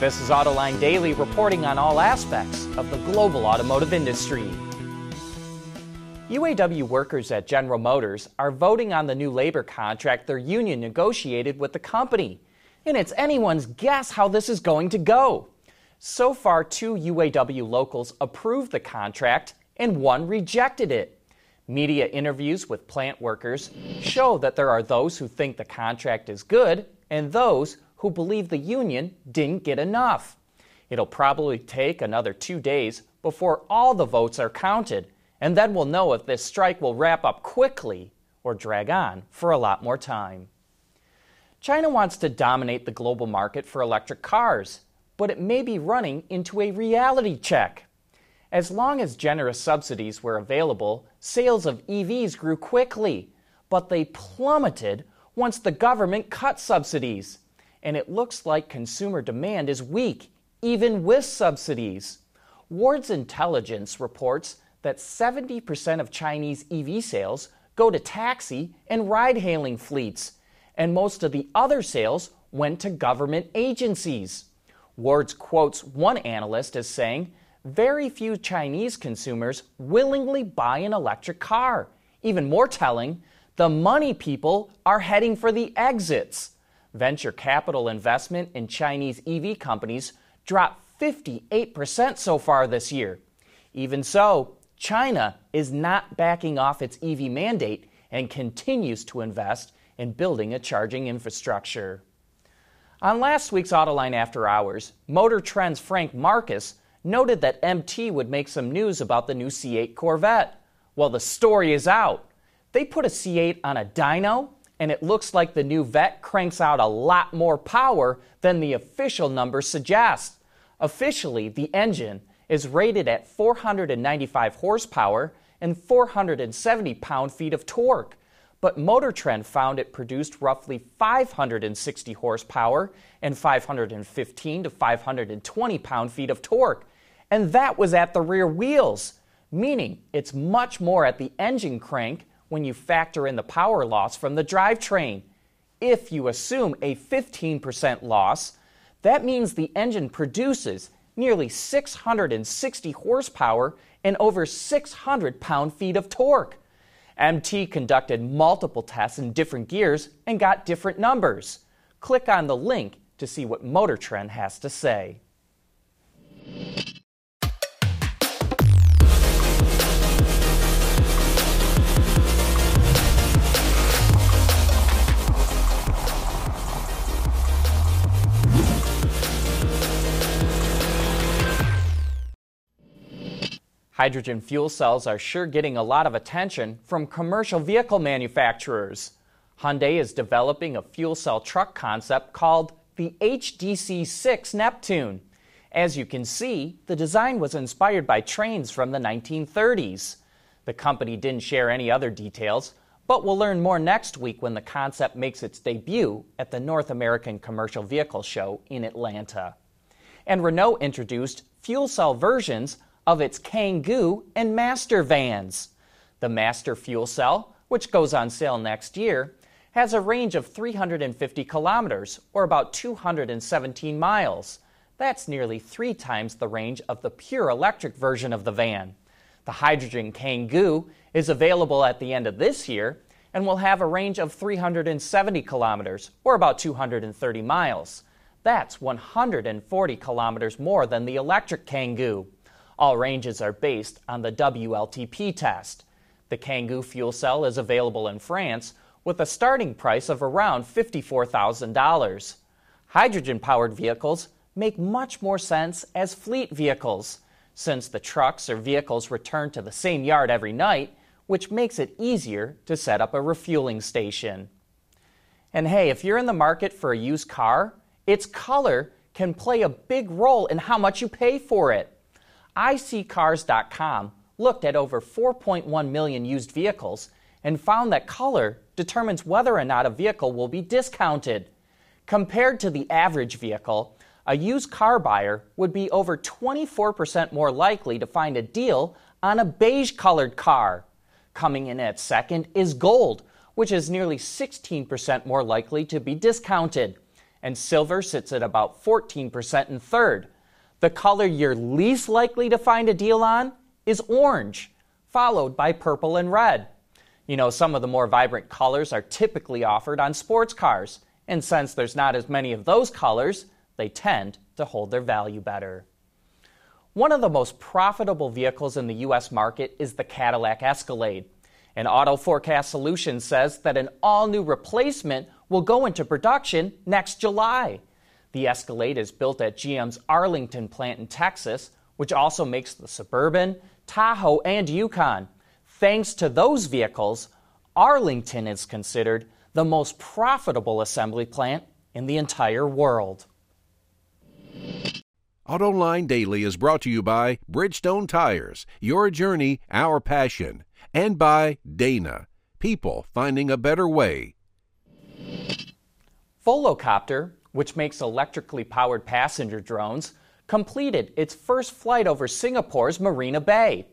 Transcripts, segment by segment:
This is Autoline Daily reporting on all aspects of the global automotive industry. UAW workers at General Motors are voting on the new labor contract their union negotiated with the company. And it's anyone's guess how this is going to go. So far, two UAW locals approved the contract and one rejected it. Media interviews with plant workers show that there are those who think the contract is good and those who believe the union didn't get enough. It'll probably take another two days before all the votes are counted and then we'll know if this strike will wrap up quickly or drag on for a lot more time. China wants to dominate the global market for electric cars, but it may be running into a reality check. As long as generous subsidies were available, sales of EVs grew quickly, but they plummeted once the government cut subsidies. And it looks like consumer demand is weak, even with subsidies. Ward's Intelligence reports that 70% of Chinese EV sales go to taxi and ride hailing fleets, and most of the other sales went to government agencies. Wards quotes one analyst as saying, very few Chinese consumers willingly buy an electric car. Even more telling, the money people are heading for the exits. Venture capital investment in Chinese EV companies dropped 58% so far this year. Even so, China is not backing off its EV mandate and continues to invest in building a charging infrastructure. On last week's Autoline After Hours, Motor Trend's Frank Marcus noted that MT would make some news about the new C8 Corvette. Well, the story is out. They put a C8 on a dyno, and it looks like the new Vette cranks out a lot more power than the official numbers suggest. Officially, the engine is rated at 495 horsepower and 470 pound feet of torque. But Motor Trend found it produced roughly 560 horsepower and 515 to 520 pound feet of torque. And that was at the rear wheels, meaning it's much more at the engine crank when you factor in the power loss from the drivetrain. If you assume a 15% loss, that means the engine produces nearly 660 horsepower and over 600 pound feet of torque. MT conducted multiple tests in different gears and got different numbers. Click on the link to see what Motor Trend has to say. Hydrogen fuel cells are sure getting a lot of attention from commercial vehicle manufacturers. Hyundai is developing a fuel cell truck concept called the HDC 6 Neptune. As you can see, the design was inspired by trains from the 1930s. The company didn't share any other details, but we'll learn more next week when the concept makes its debut at the North American Commercial Vehicle Show in Atlanta. And Renault introduced fuel cell versions of its Kangoo and Master vans. The Master fuel cell, which goes on sale next year, has a range of 350 kilometers, or about 217 miles. That's nearly three times the range of the pure electric version of the van. The hydrogen Kangoo is available at the end of this year and will have a range of 370 kilometers, or about 230 miles. That's 140 kilometers more than the electric Kangoo. All ranges are based on the WLTP test. The Kangoo fuel cell is available in France with a starting price of around $54,000. Hydrogen powered vehicles make much more sense as fleet vehicles, since the trucks or vehicles return to the same yard every night, which makes it easier to set up a refueling station. And hey, if you're in the market for a used car, its color can play a big role in how much you pay for it. iSeeCars.com looked at over 4.1 million used vehicles and found that color determines whether or not a vehicle will be discounted. Compared to the average vehicle, a used car buyer would be over 24% more likely to find a deal on a beige colored car. Coming in at second is gold, which is nearly 16% more likely to be discounted. and silver sits at about 14% in third. The color you're least likely to find a deal on is orange, followed by purple and red. You know, some of the more vibrant colors are typically offered on sports cars, and since there's not as many of those colors, they tend to hold their value better. One of the most profitable vehicles in the U.S. market is the Cadillac Escalade. And Auto Forecast Solutions says that an all new replacement will go into production next July. The Escalade is built at GM's Arlington plant in Texas, which also makes the Suburban, Tahoe, and Yukon. Thanks to those vehicles, Arlington is considered the most profitable assembly plant in the entire world. AutoLine Daily is brought to you by Bridgestone Tires, your journey, our passion, and by Dana, people finding a better way. Volocopter, which makes electrically powered passenger drones, completed its first flight over Singapore's Marina Bay.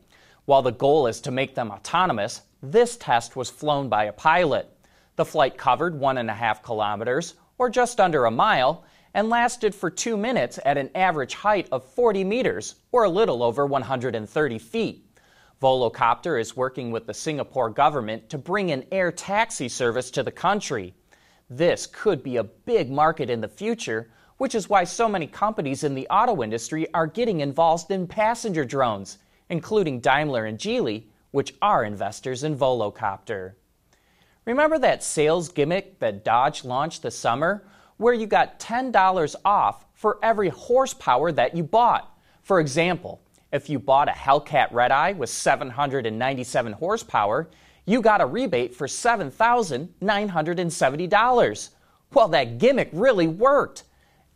While the goal is to make them autonomous, this test was flown by a pilot. The flight covered one and a half kilometers, or just under a mile, and lasted for two minutes at an average height of 40 meters, or a little over 130 feet. Volocopter is working with the Singapore government to bring an air taxi service to the country. This could be a big market in the future, which is why so many companies in the auto industry are getting involved in passenger drones, including Daimler and Geely, which are investors in Volocopter. Remember that sales gimmick that Dodge launched this summer, where you got $10 off for every horsepower that you bought? For example, if you bought a Hellcat Redeye with 797 horsepower, you got a rebate for $7,970. Well, that gimmick really worked.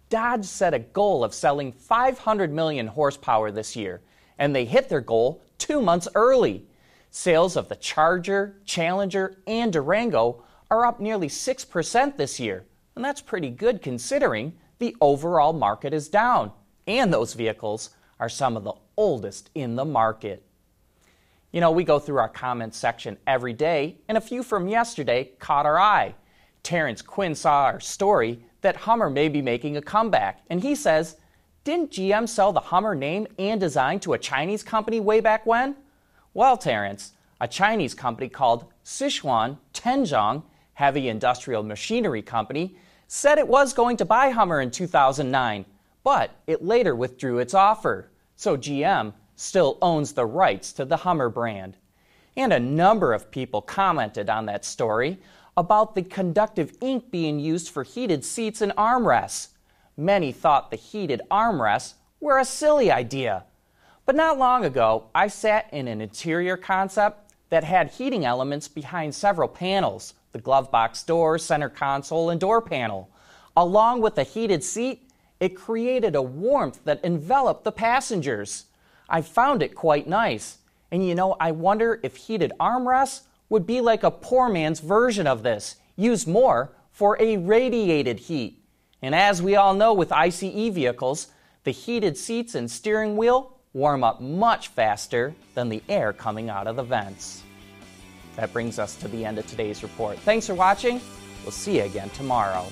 Dodge set a goal of selling 500 million horsepower this year, and they hit their goal two months early. Sales of the Charger, Challenger, and Durango are up nearly 6% this year, and that's pretty good considering the overall market is down, and those vehicles are some of the oldest in the market. You know, we go through our comments section every day, and a few from yesterday caught our eye. Terrence Quinn saw our story that Hummer may be making a comeback, and he says, Didn't GM sell the Hummer name and design to a Chinese company way back when? Well, Terrence, a Chinese company called Sichuan Tengzhong Heavy Industrial Machinery Company said it was going to buy Hummer in 2009, but it later withdrew its offer. So GM still owns the rights to the Hummer brand. And a number of people commented on that story about the conductive ink being used for heated seats and armrests. Many thought the heated armrests were a silly idea. But not long ago, I sat in an interior concept that had heating elements behind several panels the glove box door, center console, and door panel. Along with the heated seat, it created a warmth that enveloped the passengers. I found it quite nice. And you know, I wonder if heated armrests would be like a poor man's version of this, used more for a radiated heat. And as we all know with ICE vehicles, the heated seats and steering wheel warm up much faster than the air coming out of the vents. That brings us to the end of today's report. Thanks for watching. We'll see you again tomorrow.